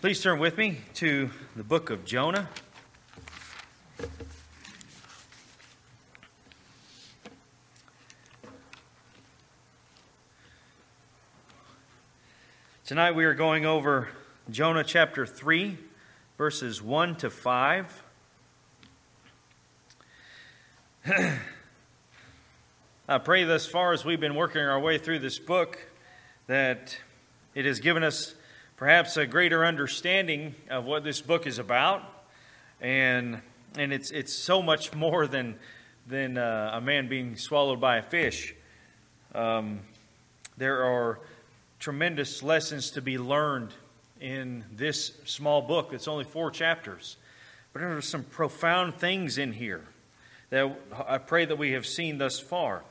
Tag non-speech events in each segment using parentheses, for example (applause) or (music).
Please turn with me to the book of Jonah. Tonight we are going over Jonah chapter 3, verses 1 to 5. (clears throat) I pray thus far as we've been working our way through this book that it has given us perhaps a greater understanding of what this book is about. And, and it's, it's so much more than, than uh, a man being swallowed by a fish. Um, there are tremendous lessons to be learned in this small book that's only four chapters. But there are some profound things in here that I pray that we have seen thus far.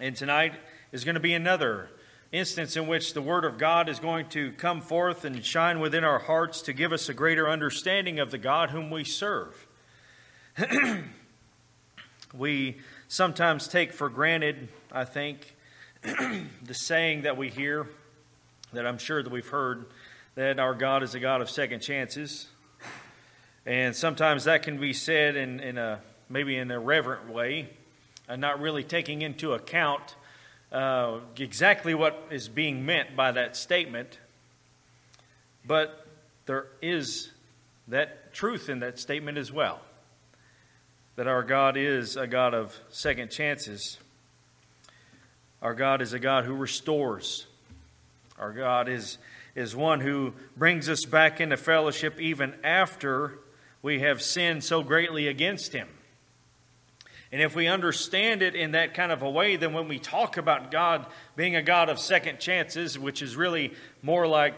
And tonight is going to be another instance in which the Word of God is going to come forth and shine within our hearts to give us a greater understanding of the God whom we serve. (clears throat) we sometimes take for granted, I think, (clears throat) the saying that we hear, that I'm sure that we've heard, that our God is a God of second chances. And sometimes that can be said in, in a maybe in a reverent way, and not really taking into account uh, exactly what is being meant by that statement, but there is that truth in that statement as well that our God is a God of second chances. Our God is a God who restores. Our God is, is one who brings us back into fellowship even after we have sinned so greatly against Him. And if we understand it in that kind of a way, then when we talk about God being a God of second chances, which is really more like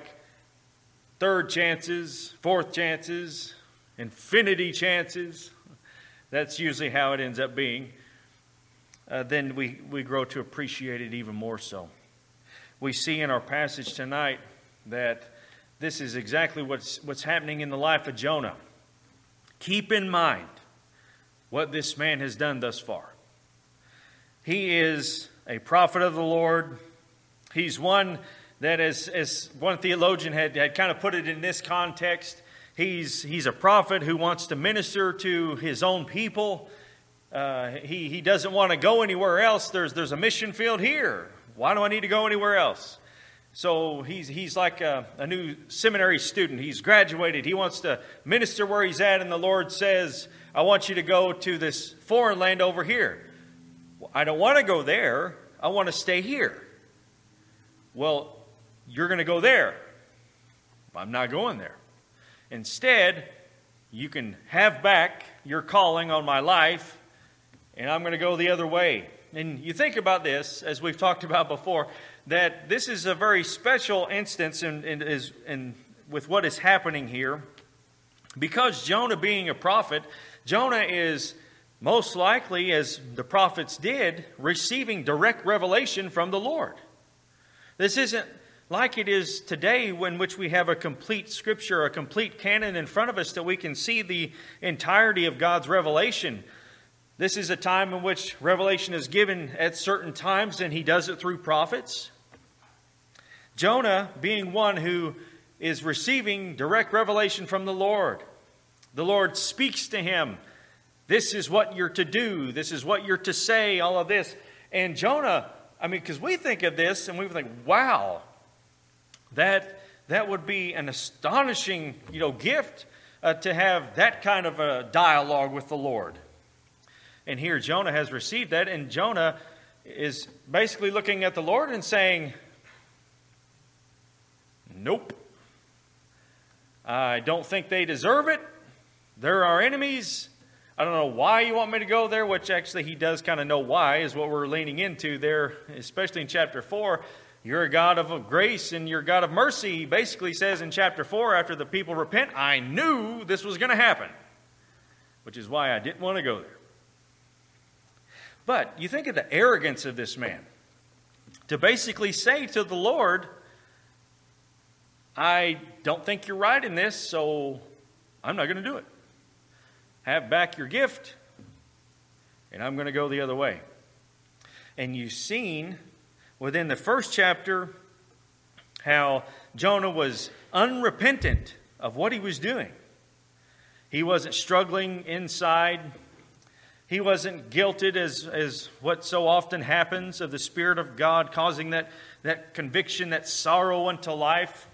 third chances, fourth chances, infinity chances, that's usually how it ends up being, uh, then we, we grow to appreciate it even more so. We see in our passage tonight that this is exactly what's, what's happening in the life of Jonah. Keep in mind what this man has done thus far. He is a prophet of the Lord. He's one that, as, as one theologian had, had kind of put it in this context, he's, he's a prophet who wants to minister to his own people. Uh, he, he doesn't want to go anywhere else. There's, there's a mission field here. Why do I need to go anywhere else? So he's, he's like a, a, new seminary student. He's graduated. He wants to minister where he's at, and the Lord says, I want you to go to this foreign land over here. Well, I don't want to go there. I want to stay here. Well, you're going to go there. I'm not going there. Instead, you can have back your calling on my life, and I'm going to go the other way. And you think about this, as we've talked about before, that this is a very special instance in, in, is, in, with what is happening here. Because Jonah, being a prophet, Jonah is most likely, as the prophets did, receiving direct revelation from the Lord. This isn't like it is today, when which we have a complete scripture, a complete canon in front of us that we can see the entirety of God's revelation. This is a time in which revelation is given at certain times, and he does it through prophets. Jonah, being one who is receiving direct revelation from the Lord, the Lord speaks to him. This is what you're to do. This is what you're to say, all of this. And Jonah, I mean, because we think of this and we think, wow, that, that would be an astonishing you know, gift uh, to have that kind of a dialogue with the Lord. And here Jonah has received that, and Jonah is basically looking at the Lord and saying, Nope. I don't think they deserve it. They're our enemies. I don't know why you want me to go there, which actually he does kind of know why, is what we're leaning into there, especially in chapter 4. You're a God of grace and you're a God of mercy. He basically says in chapter 4, after the people repent, I knew this was going to happen, which is why I didn't want to go there. But you think of the arrogance of this man to basically say to the Lord, I don't think you're right in this, so I'm not going to do it. Have back your gift, and I'm going to go the other way. And you've seen within the first chapter how Jonah was unrepentant of what he was doing. He wasn't struggling inside. He wasn't guilted as, as what so often happens of the Spirit of God causing that, that conviction, that sorrow unto life.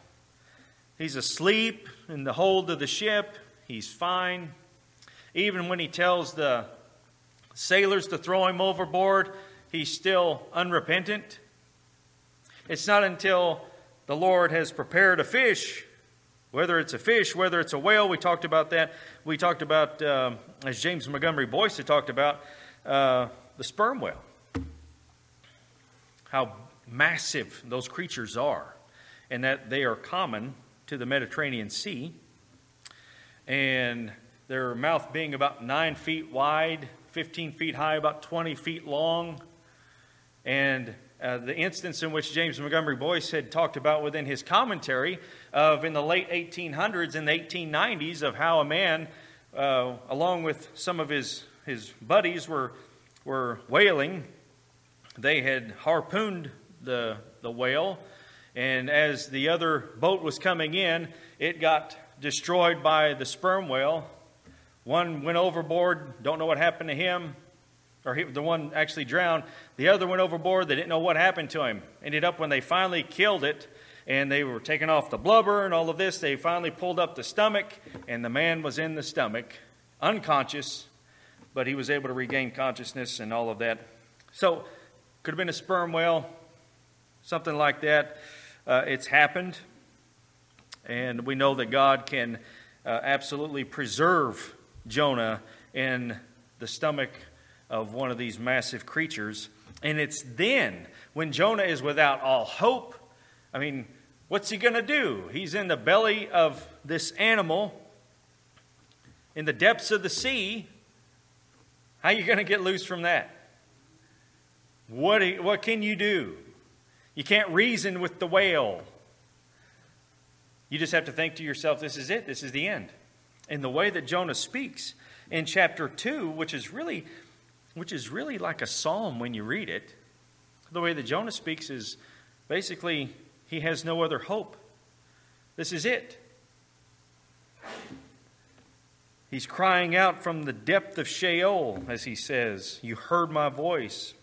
He's asleep in the hold of the ship. He's fine. Even when he tells the sailors to throw him overboard, he's still unrepentant. It's not until the Lord has prepared a fish, whether it's a fish, whether it's a whale, we talked about that. We talked about, um, as James Montgomery Boice had talked about, uh, the sperm whale. How massive those creatures are, and that they are common to the Mediterranean Sea. And their mouth being about nine feet wide, 15 feet high, about 20 feet long. And uh, the instance in which James Montgomery Boice had talked about within his commentary of in the late 1800s and the 1890s of how a man, uh, along with some of his, his buddies, were, were whaling. They had harpooned the, the whale, and as the other boat was coming in, it got destroyed by the sperm whale. One went overboard, don't know what happened to him, or he, the one actually drowned. The other went overboard, they didn't know what happened to him. Ended up when they finally killed it, and they were taking off the blubber and all of this, they finally pulled up the stomach, and the man was in the stomach, unconscious, but he was able to regain consciousness and all of that. So, could have been a sperm whale, something like that. Uh, it's happened, and we know that God can uh, absolutely preserve Jonah in the stomach of one of these massive creatures. And it's then, when Jonah is without all hope, I mean, what's he going to do? He's in the belly of this animal, in the depths of the sea. How are you going to get loose from that? What, what can you do? You can't reason with the whale. You just have to think to yourself, this is it, this is the end. And the way that Jonah speaks in chapter 2, which is really which is really like a psalm when you read it. The way that Jonah speaks is basically he has no other hope. This is it. He's crying out from the depth of Sheol, as he says, You heard my voice.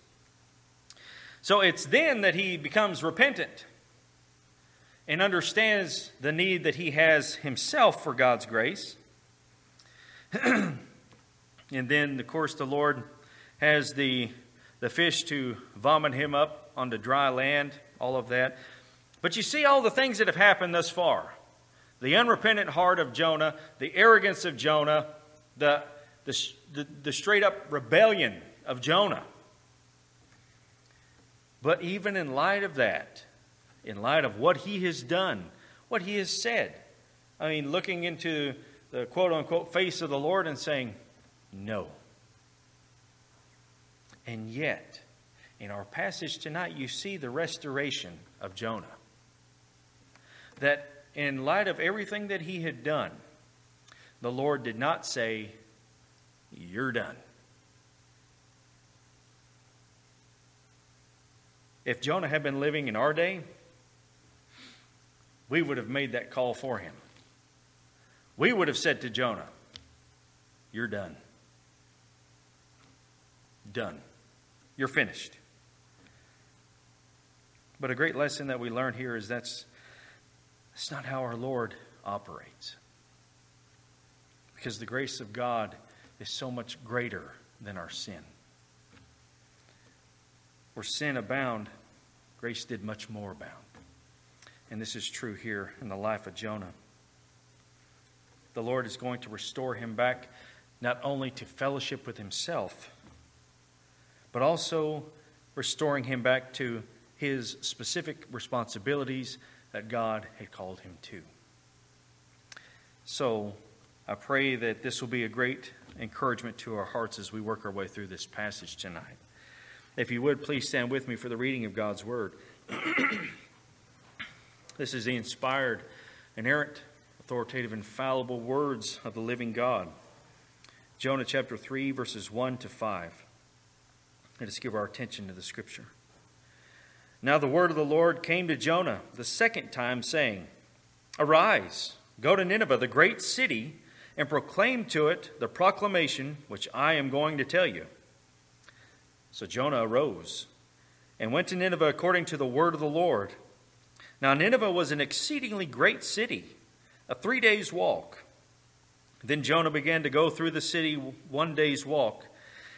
So it's then that he becomes repentant and understands the need that he has himself for God's grace. (clears throat) and then, of course, the Lord has the, the fish to vomit him up onto dry land, all of that. But you see all the things that have happened thus far the unrepentant heart of Jonah, the arrogance of Jonah, the, the, the, the straight up rebellion of Jonah. But even in light of that, in light of what he has done, what he has said, I mean, looking into the quote unquote face of the Lord and saying, No. And yet, in our passage tonight, you see the restoration of Jonah. That in light of everything that he had done, the Lord did not say, You're done. If Jonah had been living in our day, we would have made that call for him. We would have said to Jonah, You're done. Done. You're finished. But a great lesson that we learn here is that's, that's not how our Lord operates. Because the grace of God is so much greater than our sin. Where sin abound, grace did much more abound. And this is true here in the life of Jonah. The Lord is going to restore him back not only to fellowship with himself, but also restoring him back to his specific responsibilities that God had called him to. So I pray that this will be a great encouragement to our hearts as we work our way through this passage tonight. If you would, please stand with me for the reading of God's Word. (clears throat) this is the inspired, inerrant, authoritative, infallible words of the living God. Jonah chapter 3, verses 1 to 5. Let us give our attention to the scripture. Now the word of the Lord came to Jonah the second time, saying, Arise, go to Nineveh, the great city, and proclaim to it the proclamation which I am going to tell you. So Jonah arose and went to Nineveh according to the word of the Lord. Now Nineveh was an exceedingly great city, a three days' walk. Then Jonah began to go through the city one day's walk,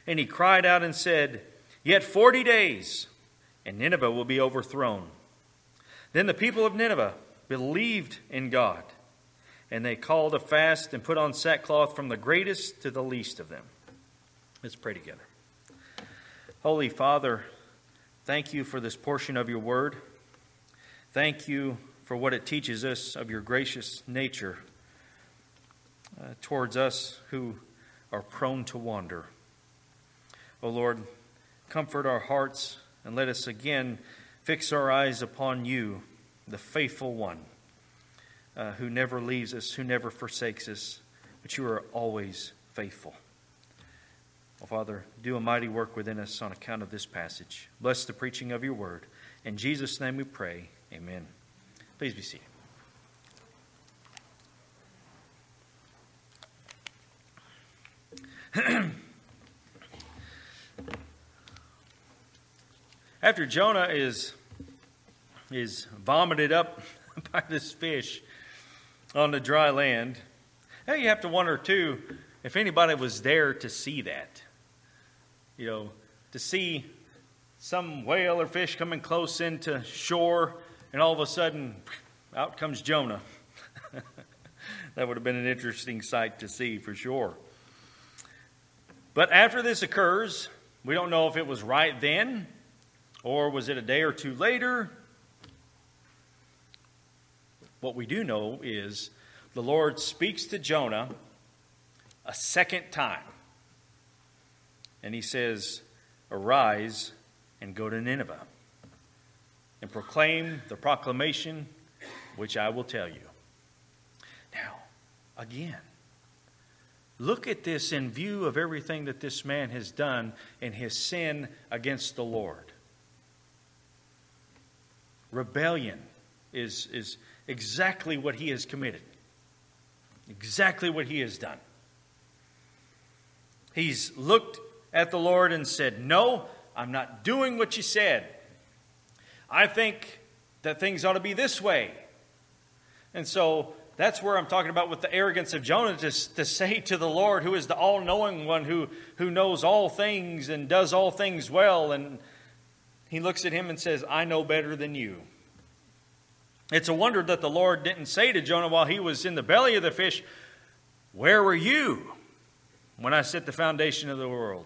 and he cried out and said, Yet forty days and Nineveh will be overthrown. Then the people of Nineveh believed in God, and they called a fast and put on sackcloth from the greatest to the least of them. Let's pray together. Holy Father, thank you for this portion of your word. Thank you for what it teaches us of your gracious nature uh, towards us who are prone to wander. O oh Lord, comfort our hearts and let us again fix our eyes upon you, the faithful one, uh, who never leaves us, who never forsakes us, but you are always faithful. Oh, Father, do a mighty work within us on account of this passage. Bless the preaching of your word. In Jesus' name we pray. Amen. Please be seated. (clears throat) After Jonah is, is vomited up (laughs) by this fish on the dry land, now you have to wonder, too, if anybody was there to see that. You know, to see some whale or fish coming close into shore, and all of a sudden, out comes Jonah. (laughs) that would have been an interesting sight to see for sure. But after this occurs, we don't know if it was right then or was it a day or two later? What we do know is the Lord speaks to Jonah a second time. And he says, Arise and go to Nineveh and proclaim the proclamation which I will tell you. Now, again, look at this in view of everything that this man has done in his sin against the Lord. Rebellion is, is exactly what he has committed, exactly what he has done. He's looked at the Lord and said, No, I'm not doing what you said. I think that things ought to be this way. And so that's where I'm talking about with the arrogance of Jonah to, to say to the Lord, who is the all knowing one, who, who knows all things and does all things well, and he looks at him and says, I know better than you. It's a wonder that the Lord didn't say to Jonah while he was in the belly of the fish, Where were you when I set the foundation of the world?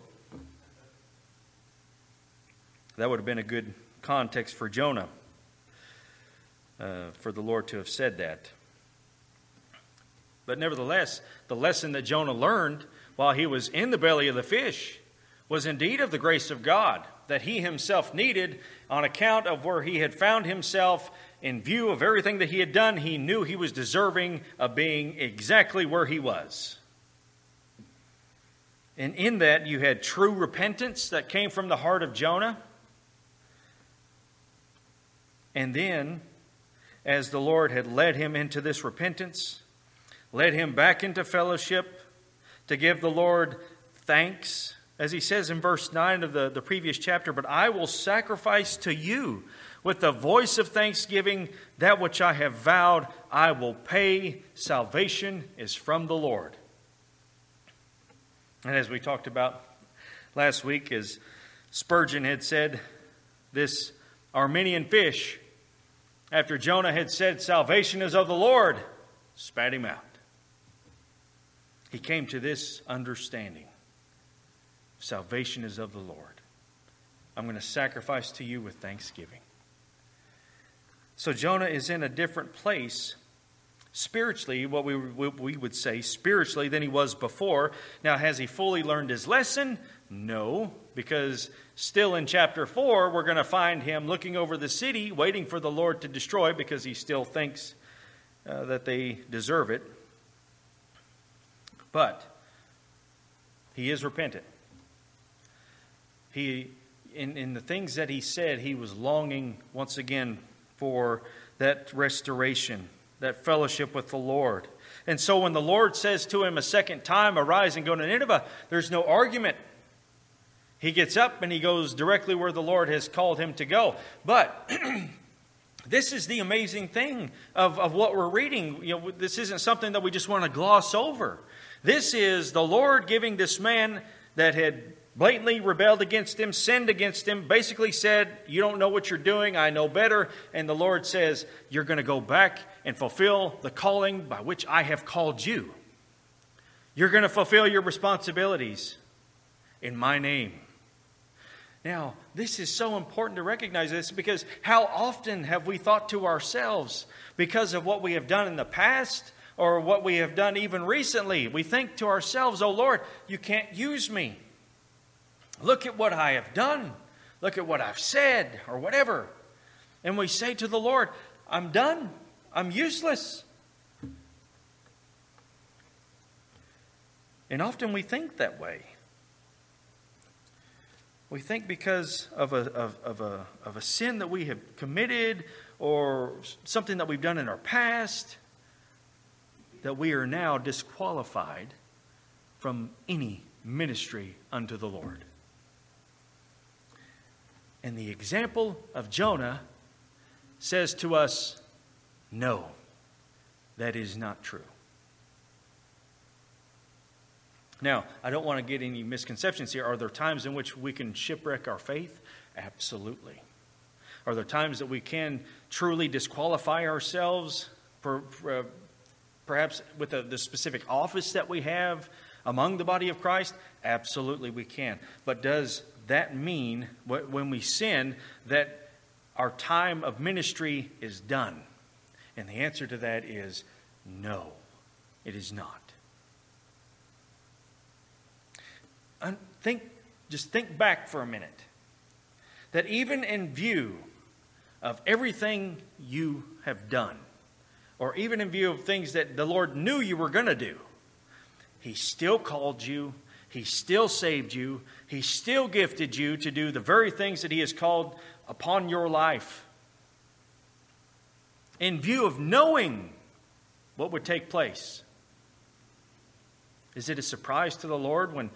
That would have been a good context for Jonah, uh, for the Lord to have said that. But nevertheless, the lesson that Jonah learned while he was in the belly of the fish was indeed of the grace of God that he himself needed on account of where he had found himself in view of everything that he had done, he knew he was deserving of being exactly where he was. And in that, you had true repentance that came from the heart of Jonah. And then, as the Lord had led him into this repentance, led him back into fellowship to give the Lord thanks as he says in verse 9 of the, the previous chapter, but I will sacrifice to you with the voice of thanksgiving that which I have vowed, I will pay. Salvation is from the Lord. And as we talked about last week, as Spurgeon had said, this Arminian fish, after Jonah had said, Salvation is of the Lord, spat him out. He came to this understanding Salvation is of the Lord. I'm going to sacrifice to you with thanksgiving. So Jonah is in a different place spiritually, what we, we would say spiritually, than he was before. Now, has he fully learned his lesson? No, because still in chapter 4, we're going to find him looking over the city, waiting for the Lord to destroy because he still thinks uh, that they deserve it. But he is repentant. He, in, in the things that he said, he was longing once again for that restoration, that fellowship with the Lord. And so when the Lord says to him a second time, Arise and go to Nineveh, there's no argument. He gets up and he goes directly where the Lord has called him to go. But (clears throat) this is the amazing thing of, of what we're reading. You know, this isn't something that we just want to gloss over. This is the Lord giving this man that had blatantly rebelled against him, sinned against him, basically said, You don't know what you're doing, I know better. And the Lord says, You're going to go back and fulfill the calling by which I have called you. You're going to fulfill your responsibilities in my name. Now, this is so important to recognize this because how often have we thought to ourselves, because of what we have done in the past or what we have done even recently, we think to ourselves, Oh Lord, you can't use me. Look at what I have done. Look at what I've said, or whatever. And we say to the Lord, I'm done. I'm useless. And often we think that way. We think because of a, of, of, a, of a sin that we have committed or something that we've done in our past that we are now disqualified from any ministry unto the Lord. And the example of Jonah says to us, no, that is not true. Now, I don't want to get any misconceptions here. Are there times in which we can shipwreck our faith? Absolutely. Are there times that we can truly disqualify ourselves, for, for, uh, perhaps with the, the specific office that we have among the body of Christ? Absolutely, we can. But does that mean, when we sin, that our time of ministry is done? And the answer to that is no, it is not. Think, just think back for a minute. That even in view of everything you have done, or even in view of things that the Lord knew you were going to do, He still called you, He still saved you, He still gifted you to do the very things that He has called upon your life. In view of knowing what would take place. Is it a surprise to the Lord when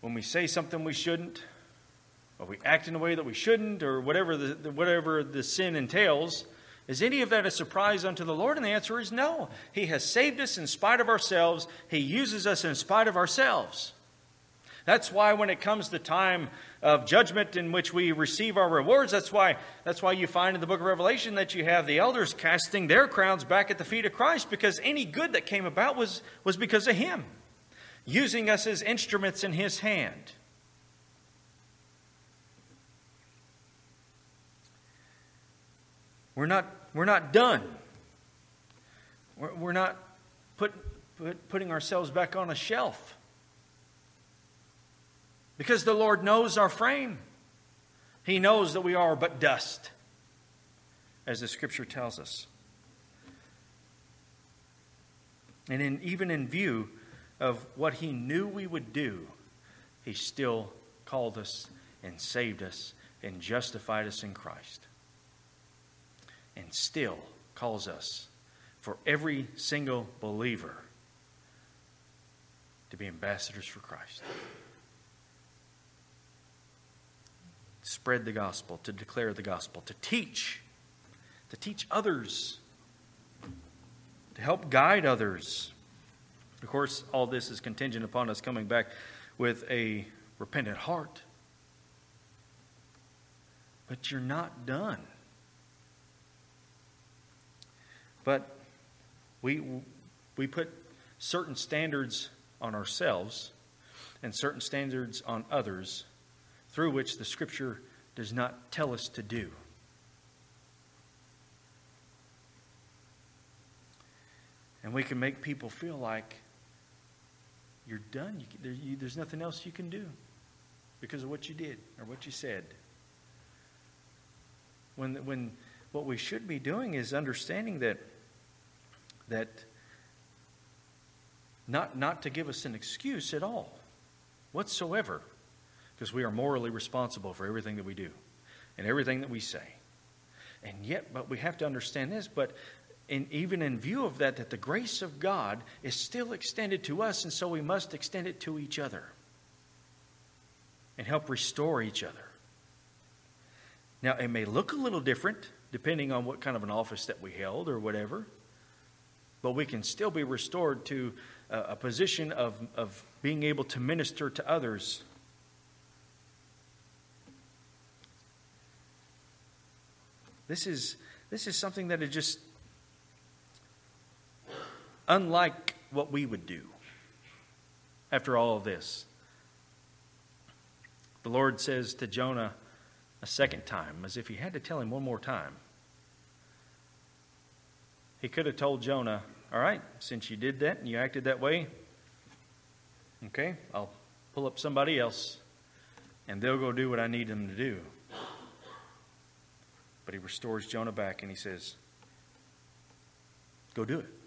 when we say something we shouldn't, or we act in a way that we shouldn't, or whatever the, whatever the sin entails, is any of that a surprise unto the Lord? And the answer is no. He has saved us in spite of ourselves, He uses us in spite of ourselves. That's why when it comes to time of judgment in which we receive our rewards, that's why, that's why you find in the book of Revelation that you have the elders casting their crowns back at the feet of Christ because any good that came about was, was because of Him using us as instruments in His hand. We're not, we're not done. We're, we're not put, put, putting ourselves back on a shelf. Because the Lord knows our frame. He knows that we are but dust, as the scripture tells us. And in, even in view of what he knew we would do, he still called us and saved us and justified us in Christ. And still calls us for every single believer to be ambassadors for Christ. Spread the gospel, to declare the gospel, to teach, to teach others, to help guide others of course, all this is contingent upon us coming back with a repentant heart. But you're not done. But we, we put certain standards on ourselves and certain standards on others through which the Scripture does not tell us to do. And we can make people feel like you're done. You, there, you, there's nothing else you can do because of what you did or what you said. When, when what we should be doing is understanding that, that not, not to give us an excuse at all, whatsoever, because we are morally responsible for everything that we do and everything that we say. And yet, but we have to understand this, but in, even in view of that, that the grace of God is still extended to us, and so we must extend it to each other and help restore each other. Now, it may look a little different depending on what kind of an office that we held or whatever, but we can still be restored to a, a position of, of being able to minister to others This is, this is something that is just unlike what we would do after all of this. The Lord says to Jonah a second time, as if he had to tell him one more time. He could have told Jonah, All right, since you did that and you acted that way, okay, I'll pull up somebody else and they'll go do what I need them to do. But he restores Jonah back and he says, Go do it.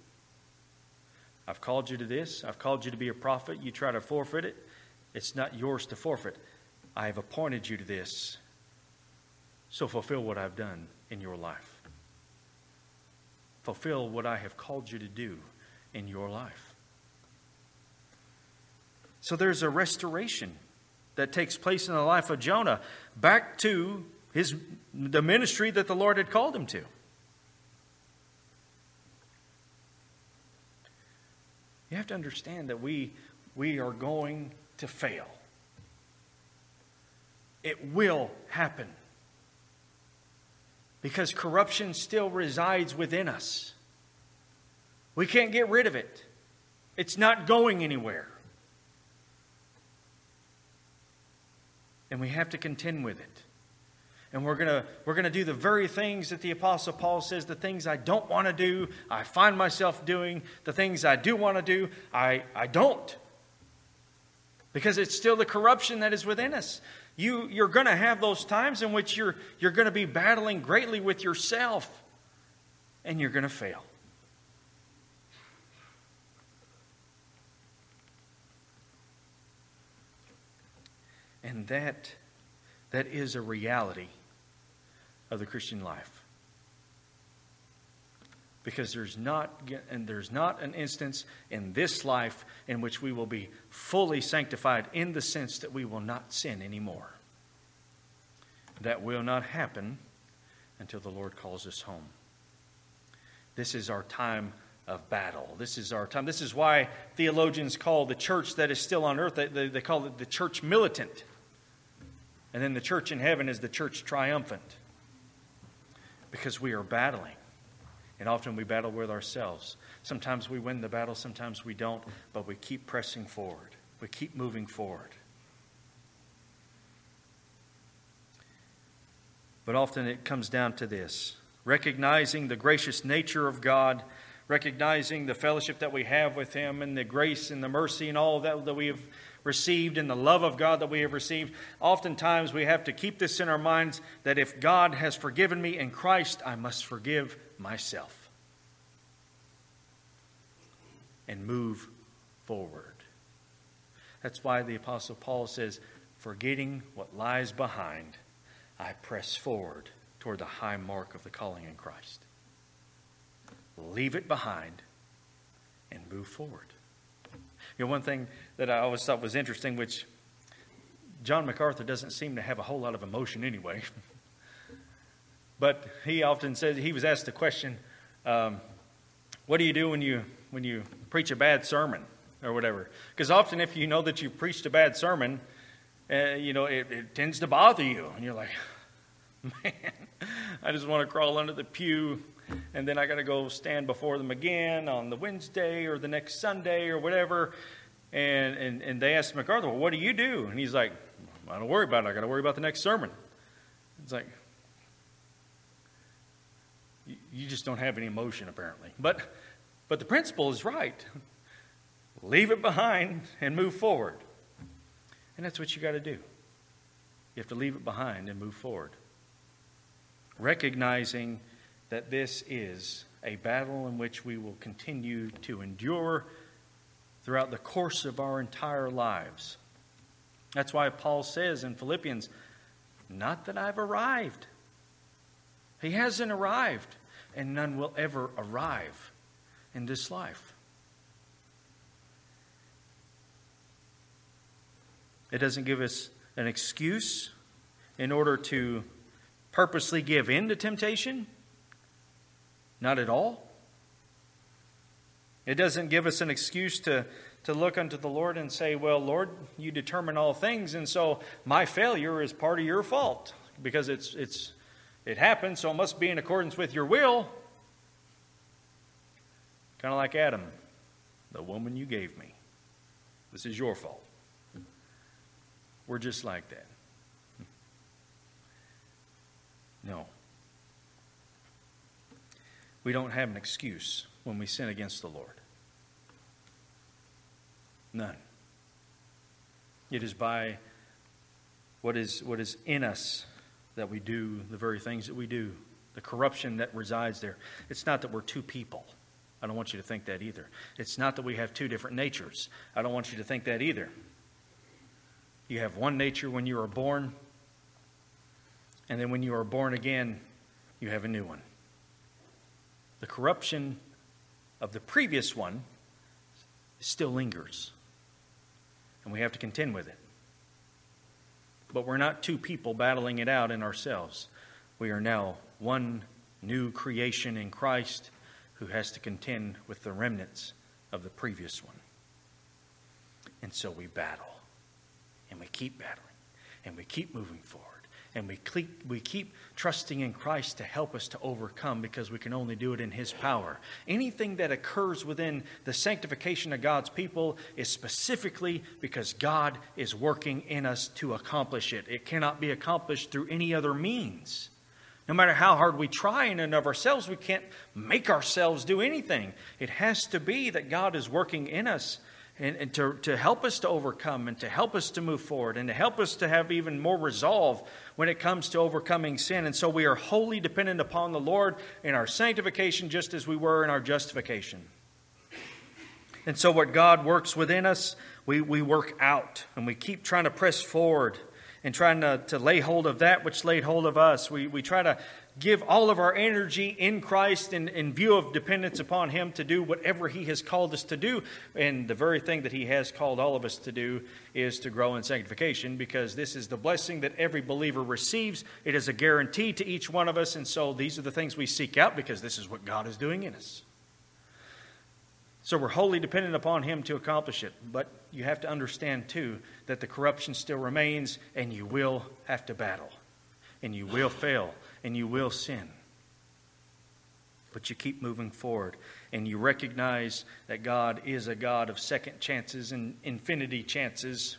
I've called you to this. I've called you to be a prophet. You try to forfeit it. It's not yours to forfeit. I have appointed you to this. So fulfill what I've done in your life. Fulfill what I have called you to do in your life. So there's a restoration that takes place in the life of Jonah back to his, the ministry that the Lord had called him to. You have to understand that we, we are going to fail. It will happen. Because corruption still resides within us. We can't get rid of it, it's not going anywhere. And we have to contend with it and we're going to we're going to do the very things that the apostle paul says the things i don't want to do i find myself doing the things i do want to do i i don't. Because it's still the corruption that is within us. You you're going to have those times in which you're you're going to be battling greatly with yourself and you're going to fail. And that that is a reality of the Christian life. Because there's not, and there's not an instance in this life in which we will be fully sanctified in the sense that we will not sin anymore. That will not happen until the Lord calls us home. This is our time of battle. This is our time. This is why theologians call the church that is still on earth, they, they, they call it the church militant. And then the church in heaven is the church triumphant because we are battling. And often we battle with ourselves. Sometimes we win the battle, sometimes we don't, but we keep pressing forward. We keep moving forward. But often it comes down to this recognizing the gracious nature of God, recognizing the fellowship that we have with Him, and the grace and the mercy and all that that we have received and the love of God that we have received, oftentimes we have to keep this in our minds that if God has forgiven me in Christ, I must forgive myself and move forward. That's why the Apostle Paul says, Forgetting what lies behind, I press forward toward the high mark of the calling in Christ. Leave it behind and move forward. You know, one thing that I always thought was interesting, which John MacArthur doesn't seem to have a whole lot of emotion anyway. (laughs) but he often says he was asked the question, um, "What do you do when you when you preach a bad sermon or whatever?" Because often, if you know that you preached a bad sermon, uh, you know it, it tends to bother you, and you're like, (laughs) "Man, I just want to crawl under the pew." And then I got to go stand before them again on the Wednesday or the next Sunday or whatever. And, and, and they asked MacArthur, well, what do you do? And he's like, I don't worry about it. I got to worry about the next sermon. It's like, you just don't have any emotion, apparently. But, but the principle is right. Leave it behind and move forward. And that's what you got to do. You have to leave it behind and move forward. Recognizing that this is a battle in which we will continue to endure throughout the course of our entire lives. That's why Paul says in Philippians, Not that I've arrived. He hasn't arrived, and none will ever arrive in this life. It doesn't give us an excuse in order to purposely give in to temptation. Not at all. It doesn't give us an excuse to, to look unto the Lord and say, Well, Lord, you determine all things, and so my failure is part of your fault because it's, it's, it happened, so it must be in accordance with your will. Kind of like Adam, the woman you gave me. This is your fault. We're just like that. No. We don't have an excuse when we sin against the Lord. None. It is by what is, what is in us that we do the very things that we do, the corruption that resides there. It's not that we're two people. I don't want you to think that either. It's not that we have two different natures. I don't want you to think that either. You have one nature when you are born, and then when you are born again, you have a new one. The corruption of the previous one still lingers, and we have to contend with it. But we're not two people battling it out in ourselves. We are now one new creation in Christ who has to contend with the remnants of the previous one. And so we battle, and we keep battling, and we keep moving forward and we keep, we keep trusting in Christ to help us to overcome because we can only do it in His power. Anything that occurs within the sanctification of God's people is specifically because God is working in us to accomplish it. It cannot be accomplished through any other means. No matter how hard we try in and of ourselves, we can't make ourselves do anything. It has to be that God is working in us and, and to, to help us to overcome and to help us to move forward and to help us to have even more resolve when it comes to overcoming sin. And so we are wholly dependent upon the Lord in our sanctification just as we were in our justification. And so, what God works within us, we, we work out and we keep trying to press forward and trying to, to lay hold of that which laid hold of us. We, we try to give all of our energy in Christ in, in view of dependence upon Him to do whatever He has called us to do. And the very thing that He has called all of us to do is to grow in sanctification because this is the blessing that every believer receives. It is a guarantee to each one of us. And so these are the things we seek out because this is what God is doing in us. So we're wholly dependent upon Him to accomplish it. But you have to understand, too, that the corruption still remains and you will have to battle and you will fail and you will sin. But you keep moving forward and you recognize that God is a God of second chances and infinity chances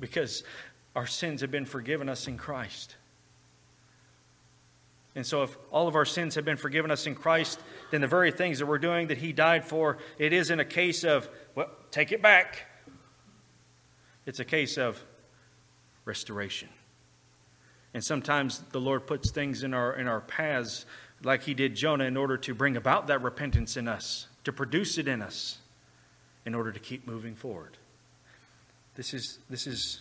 because our sins have been forgiven us in Christ. And so, if all of our sins have been forgiven us in Christ, then the very things that we're doing that He died for, it isn't a case of, well, take it back. It's a case of restoration. And sometimes the Lord puts things in our, in our paths, like He did Jonah, in order to bring about that repentance in us, to produce it in us, in order to keep moving forward. This is, this is,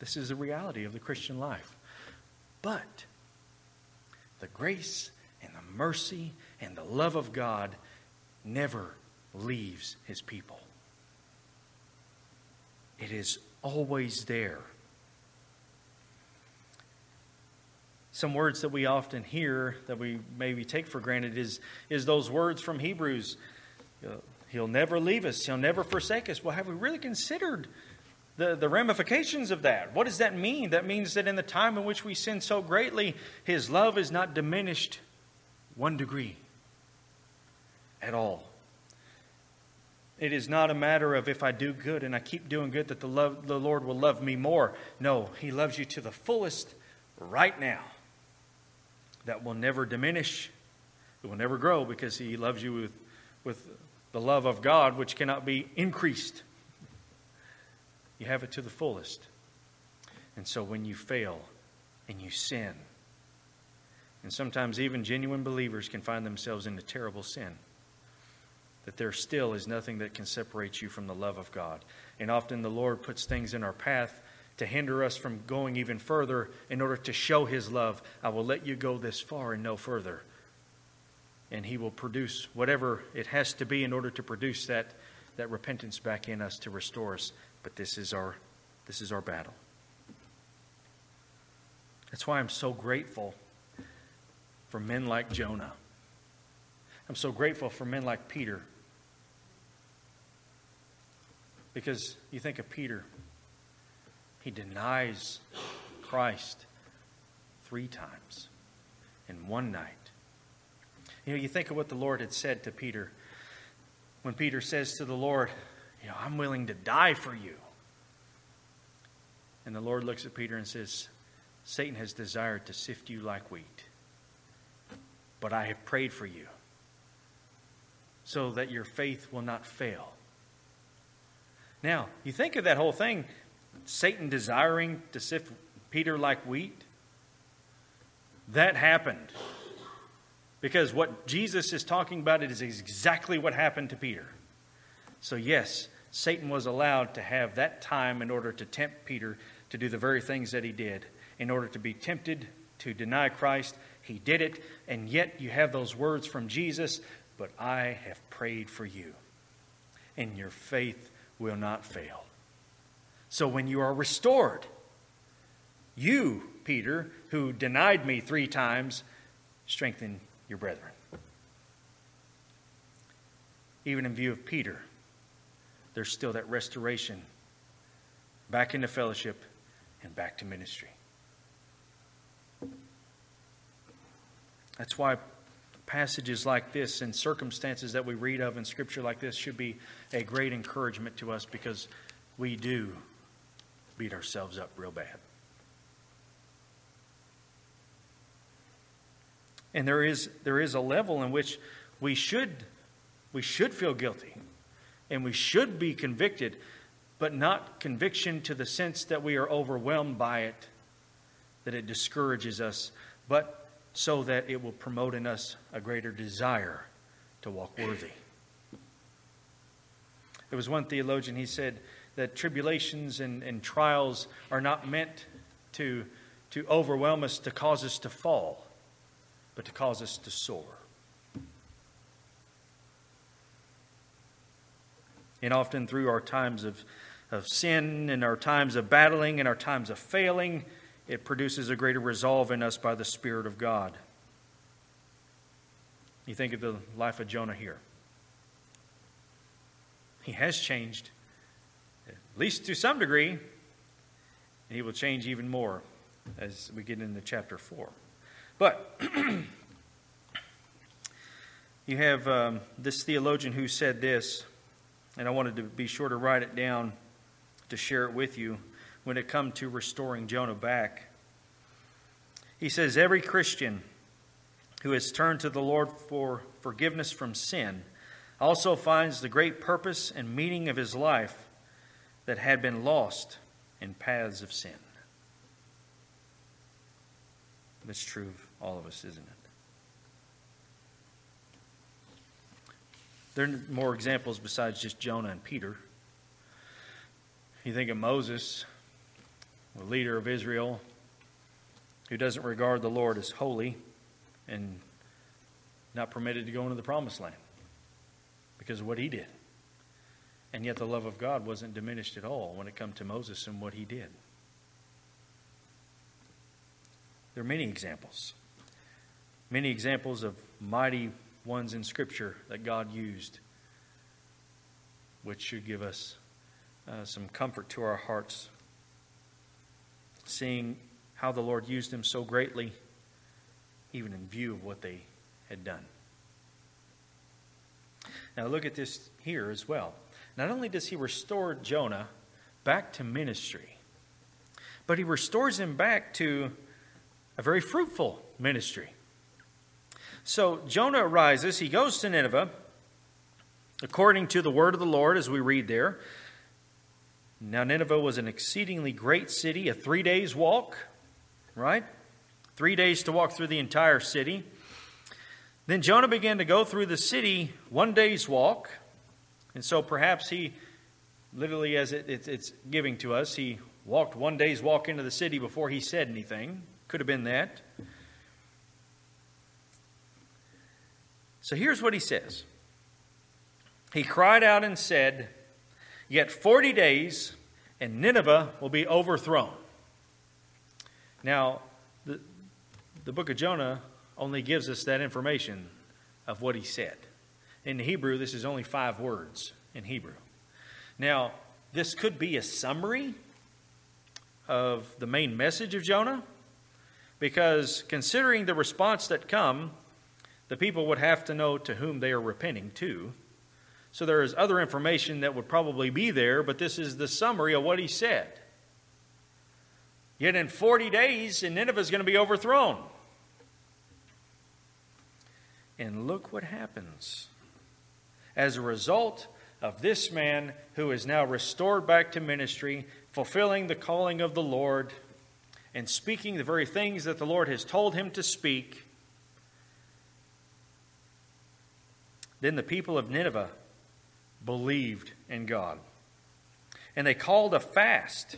this is the reality of the Christian life. But the grace and the mercy and the love of God never leaves His people, it is always there. some words that we often hear that we maybe take for granted is, is those words from Hebrews. Uh, he'll never leave us, he'll never forsake us. Well, have we really considered the, the ramifications of that? What does that mean? That means that in the time in which we sin so greatly, his love is not diminished one degree at all. It is not a matter of if I do good and I keep doing good that the, love, the Lord will love me more. No, He loves you to the fullest right now that will never diminish, it will never grow because He loves you with, with the love of God, which cannot be increased. You have it to the fullest. And so when you fail and you sin, and sometimes even genuine believers can find themselves in a terrible sin, that there still is nothing that can separate you from the love of God. And often the Lord puts things in our path to hinder us from going even further in order to show his love. I will let you go this far and no further. And he will produce whatever it has to be in order to produce that, that repentance back in us to restore us. But this is our this is our battle. That's why I'm so grateful for men like Jonah. I'm so grateful for men like Peter. Because you think of Peter, he denies Christ three times in one night. You know, you think of what the Lord had said to Peter when Peter says to the Lord, You know, I'm willing to die for you. And the Lord looks at Peter and says, Satan has desired to sift you like wheat, but I have prayed for you so that your faith will not fail. Now, you think of that whole thing Satan desiring to sift Peter like wheat. That happened. Because what Jesus is talking about it is exactly what happened to Peter. So, yes, Satan was allowed to have that time in order to tempt Peter to do the very things that he did. In order to be tempted to deny Christ, he did it. And yet, you have those words from Jesus But I have prayed for you, and your faith will not fail. So when you are restored, you, Peter, who denied me three times, strengthen your brethren. Even in view of Peter, there's still that restoration back into fellowship and back to ministry. That's why passages like this and circumstances that we read of in Scripture like this should be a great encouragement to us because we do beat ourselves up real bad. And there is, there is a level in which we should, we should feel guilty and we should be convicted, but not conviction to the sense that we are overwhelmed by it, that it discourages us, but so that it will promote in us a greater desire to walk worthy. There was one theologian, he said, that tribulations and, and trials are not meant to, to overwhelm us, to cause us to fall, but to cause us to soar. And often through our times of, of sin and our times of battling and our times of failing, it produces a greater resolve in us by the Spirit of God. You think of the life of Jonah here. He has changed at least to some degree, and he will change even more as we get into chapter 4. But (clears throat) you have um, this theologian who said this, and I wanted to be sure to write it down to share it with you when it comes to restoring Jonah back. He says, Every Christian who has turned to the Lord for forgiveness from sin also finds the great purpose and meaning of his life that had been lost in paths of sin. That's true of all of us, isn't it? There are more examples besides just Jonah and Peter. You think of Moses, the leader of Israel, who doesn't regard the Lord as holy and not permitted to go into the promised land because of what he did. And yet the love of God wasn't diminished at all when it come to Moses and what he did. There are many examples. Many examples of mighty ones in Scripture that God used, which should give us uh, some comfort to our hearts. Seeing how the Lord used them so greatly, even in view of what they had done. Now, look at this here as well. Not only does he restore Jonah back to ministry, but he restores him back to a very fruitful ministry. So Jonah arises, he goes to Nineveh, according to the word of the Lord, as we read there. Now, Nineveh was an exceedingly great city, a three days walk, right? Three days to walk through the entire city. Then Jonah began to go through the city one day's walk. And so perhaps he, literally as it, it, it's giving to us, he walked one day's walk into the city before he said anything. Could have been that. So here's what he says He cried out and said, Yet 40 days, and Nineveh will be overthrown. Now, the, the book of Jonah only gives us that information of what he said. In Hebrew, this is only five words in Hebrew. Now, this could be a summary of the main message of Jonah, because considering the response that come, the people would have to know to whom they are repenting to. So there is other information that would probably be there, but this is the summary of what he said. Yet in 40 days, Nineveh is going to be overthrown. And look what happens. As a result of this man who is now restored back to ministry, fulfilling the calling of the Lord, and speaking the very things that the Lord has told him to speak, then the people of Nineveh believed in God. And they called a fast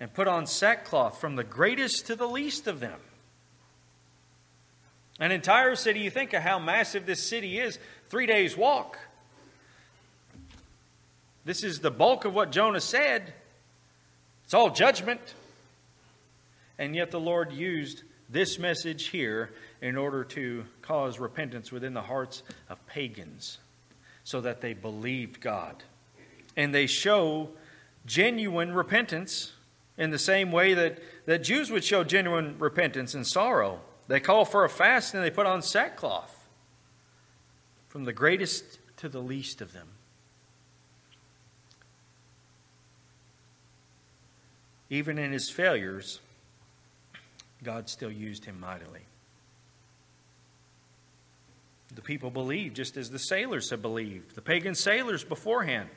and put on sackcloth from the greatest to the least of them. An entire city, you think of how massive this city is, three days' walk. This is the bulk of what Jonah said. It's all judgment. And yet the Lord used this message here in order to cause repentance within the hearts of pagans so that they believed God. And they show genuine repentance in the same way that, that Jews would show genuine repentance and sorrow. They call for a fast and they put on sackcloth, from the greatest to the least of them. Even in his failures, God still used him mightily. The people believed just as the sailors had believed, the pagan sailors beforehand.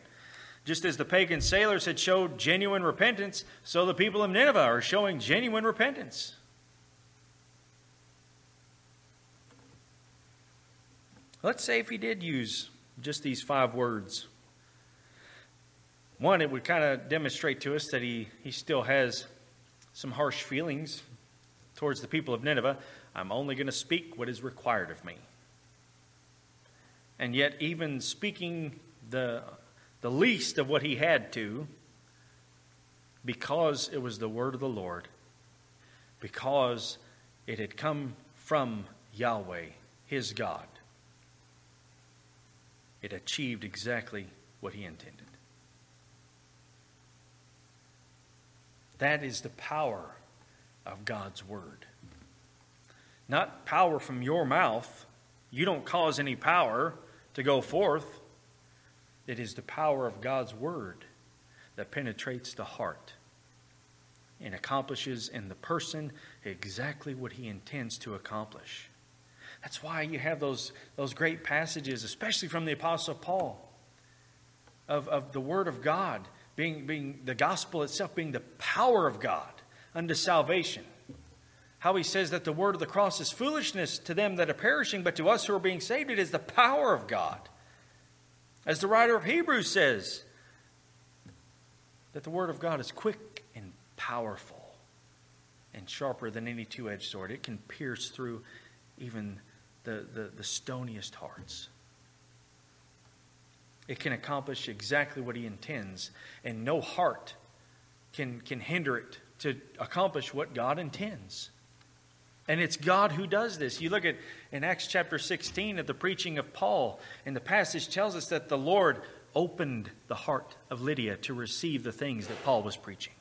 Just as the pagan sailors had showed genuine repentance, so the people of Nineveh are showing genuine repentance. Let's say if he did use just these five words. One, it would kind of demonstrate to us that he, he still has some harsh feelings towards the people of Nineveh. I'm only going to speak what is required of me. And yet, even speaking the, the least of what he had to, because it was the word of the Lord, because it had come from Yahweh, his God, it achieved exactly what he intended. That is the power of God's word. Not power from your mouth. You don't cause any power to go forth. It is the power of God's word that penetrates the heart and accomplishes in the person exactly what he intends to accomplish. That's why you have those, those great passages, especially from the Apostle Paul, of, of the Word of God, being, being the gospel itself being the power of God unto salvation. How he says that the word of the cross is foolishness to them that are perishing, but to us who are being saved, it is the power of God. As the writer of Hebrews says, that the word of God is quick and powerful and sharper than any two edged sword. It can pierce through even the, the, the stoniest hearts. It can accomplish exactly what he intends, and no heart can, can hinder it to accomplish what God intends. And it's God who does this. You look at in Acts chapter 16 at the preaching of Paul, and the passage tells us that the Lord opened the heart of Lydia to receive the things that Paul was preaching.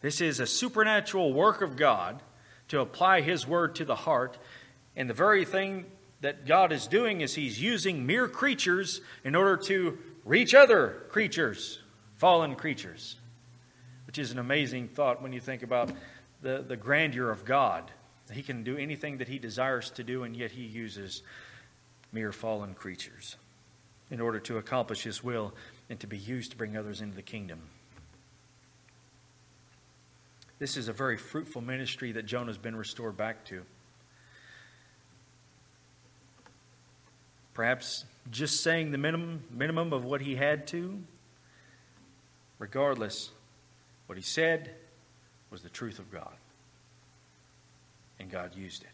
This is a supernatural work of God to apply his word to the heart. And the very thing that God is doing is he's using mere creatures in order to reach other creatures, fallen creatures, which is an amazing thought when you think about the, the grandeur of God. He can do anything that he desires to do, and yet he uses mere fallen creatures in order to accomplish his will and to be used to bring others into the kingdom. This is a very fruitful ministry that Jonah's been restored back to. Perhaps just saying the minimum, minimum of what he had to. Regardless, What he said was the truth of God. And God used it.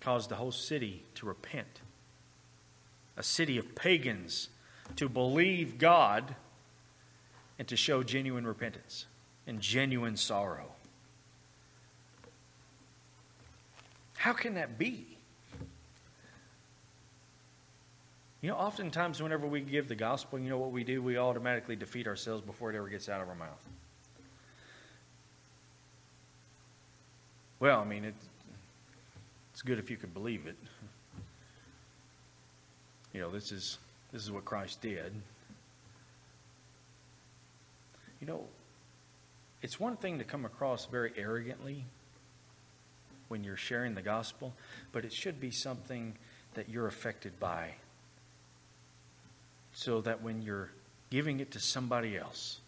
Caused the whole city to repent. A city of pagans to believe God and to show genuine repentance and genuine sorrow. How can that be? You know, oftentimes, whenever we give the gospel, you know what we do? We automatically defeat ourselves before it ever gets out of our mouth. Well, I mean, it, it's good if you can believe it. You know, this is this is what Christ did. You know, it's one thing to come across very arrogantly when you're sharing the gospel, but it should be something that you're affected by so that when you're giving it to somebody else,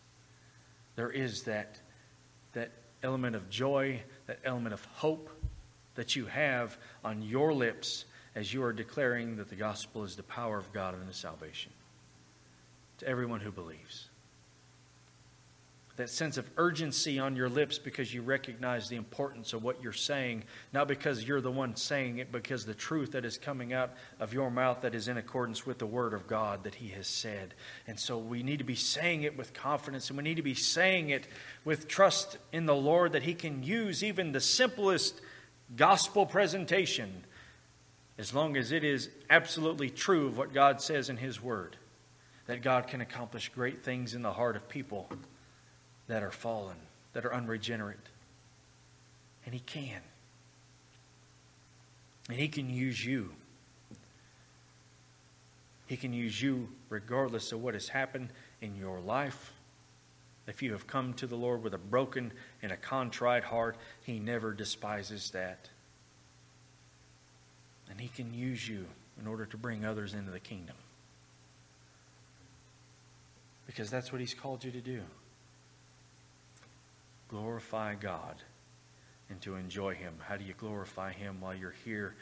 there is that, that element of joy, that element of hope that you have on your lips as you are declaring that the gospel is the power of God and the salvation to everyone who believes that sense of urgency on your lips because you recognize the importance of what you're saying, not because you're the one saying it, because the truth that is coming out of your mouth that is in accordance with the Word of God that He has said. And so we need to be saying it with confidence, and we need to be saying it with trust in the Lord that He can use even the simplest gospel presentation as long as it is absolutely true of what God says in His Word. That God can accomplish great things in the heart of people that are fallen, that are unregenerate. And He can. And He can use you. He can use you regardless of what has happened in your life. If you have come to the Lord with a broken and a contrite heart, He never despises that. And He can use you in order to bring others into the kingdom. Because that's what He's called you to do glorify God and to enjoy Him. How do you glorify Him while you're here?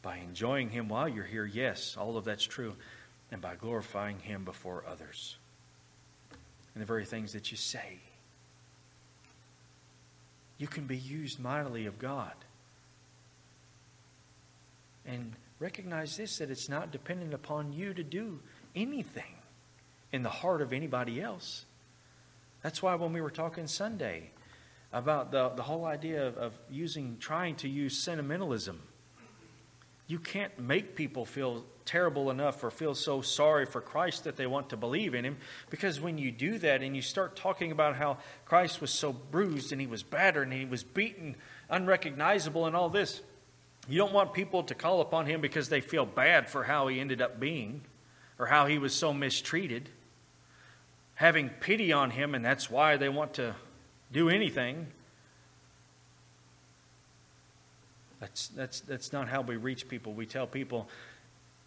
By enjoying Him while you're here, yes, all of that's true, and by glorifying Him before others. And the very things that you say. You can be used mightily of God. And recognize this that it's not dependent upon you to do anything in the heart of anybody else. That's why when we were talking Sunday about the, the whole idea of, of using, trying to use sentimentalism, you can't make people feel terrible enough or feel so sorry for Christ that they want to believe in him. Because when you do that and you start talking about how Christ was so bruised and he was battered and he was beaten, unrecognizable, and all this, you don't want people to call upon him because they feel bad for how he ended up being or how he was so mistreated having pity on him, and that's why they want to do anything. That's, that's, that's not how we reach people. We tell people,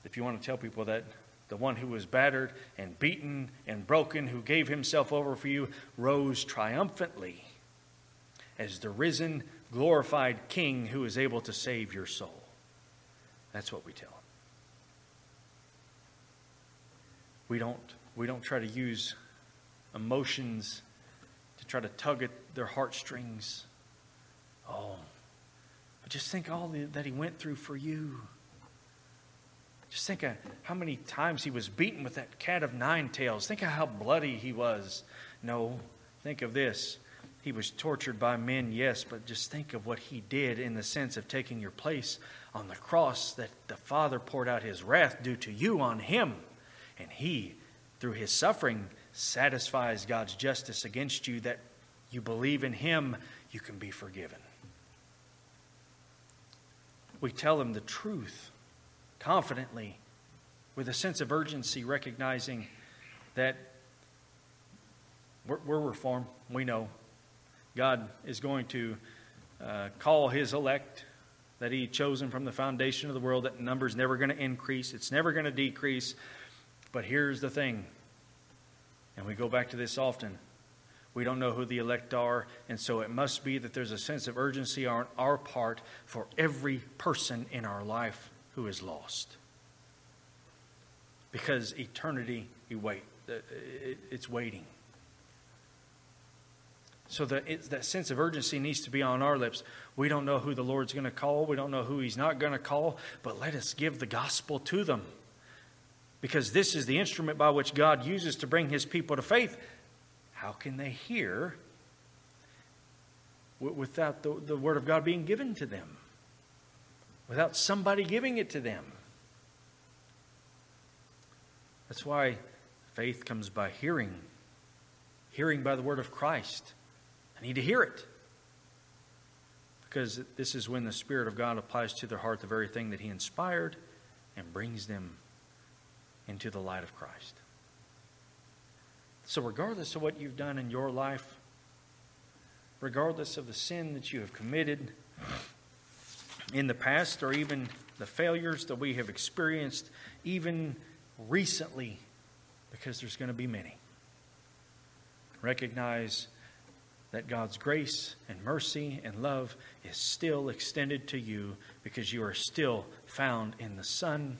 if you want to tell people that the one who was battered and beaten and broken, who gave himself over for you, rose triumphantly as the risen, glorified King who is able to save your soul. That's what we tell them. We don't, we don't try to use emotions to try to tug at their heartstrings. Oh, but just think all that he went through for you. Just think of how many times he was beaten with that cat of nine tails. Think of how bloody he was. No, think of this. He was tortured by men, yes, but just think of what he did in the sense of taking your place on the cross, that the Father poured out his wrath due to you on him. And he, through his suffering, satisfies God's justice against you, that you believe in Him, you can be forgiven. We tell them the truth confidently, with a sense of urgency, recognizing that we're, we're reformed. We know God is going to uh, call His elect that He chosen from the foundation of the world. That number's never going to increase. It's never going to decrease. But here's the thing and we go back to this often. We don't know who the elect are, and so it must be that there's a sense of urgency on our part for every person in our life who is lost. Because eternity, wait, uh, uh, it's waiting. So that, that sense of urgency needs to be on our lips. We don't know who the Lord's going to call. We don't know who He's not going to call. But let us give the gospel to them. Because this is the instrument by which God uses to bring His people to faith. How can they hear without the, the Word of God being given to them? Without somebody giving it to them? That's why faith comes by hearing, hearing by the Word of Christ. I need to hear it. Because this is when the Spirit of God applies to their heart the very thing that He inspired and brings them into the light of Christ. So, regardless of what you've done in your life, regardless of the sin that you have committed in the past, or even the failures that we have experienced, even recently, because there's going to be many, recognize that God's grace and mercy and love is still extended to you because you are still found in the Son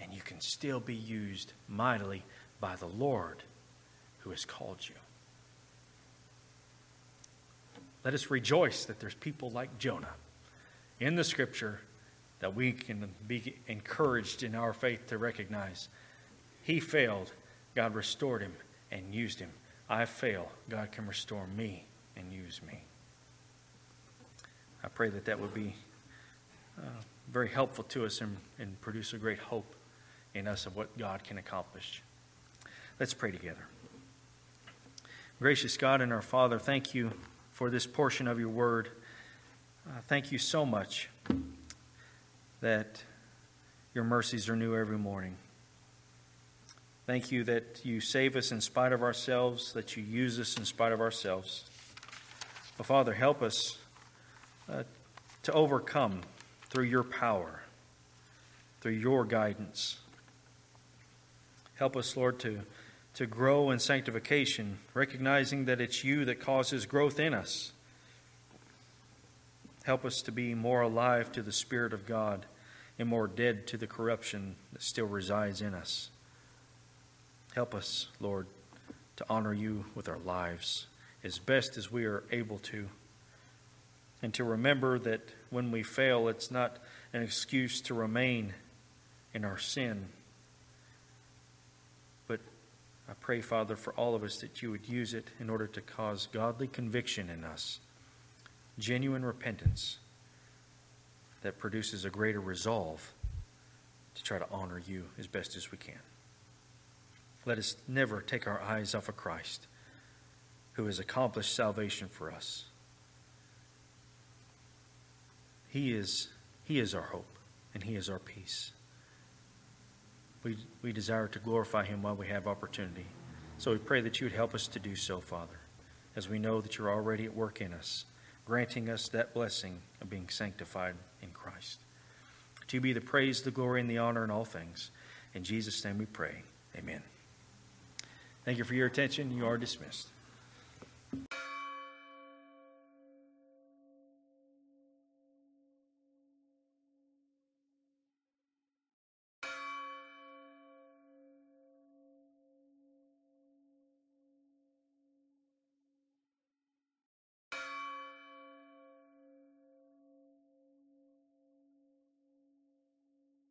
and you can still be used mightily by the Lord who has called you. Let us rejoice that there's people like Jonah in the scripture that we can be encouraged in our faith to recognize. He failed, God restored him and used him. I fail, God can restore me and use me. I pray that that would be uh, very helpful to us and, and produce a great hope in us of what God can accomplish. Let's pray together. Gracious God and our Father, thank you for this portion of your word. Uh, thank you so much that your mercies are new every morning. Thank you that you save us in spite of ourselves, that you use us in spite of ourselves. But Father, help us uh, to overcome through your power, through your guidance. Help us, Lord, to, to grow in sanctification, recognizing that it's you that causes growth in us. Help us to be more alive to the Spirit of God and more dead to the corruption that still resides in us. Help us, Lord, to honor you with our lives as best as we are able to. And to remember that when we fail, it's not an excuse to remain in our sin. I pray, Father, for all of us that you would use it in order to cause godly conviction in us, genuine repentance that produces a greater resolve to try to honor you as best as we can. Let us never take our eyes off of Christ who has accomplished salvation for us. He is, he is our hope, and He is our peace. We, we desire to glorify Him while we have opportunity. So we pray that you would help us to do so, Father, as we know that you're already at work in us, granting us that blessing of being sanctified in Christ. To you be the praise, the glory, and the honor in all things. In Jesus' name we pray. Amen. Thank you for your attention. You are dismissed.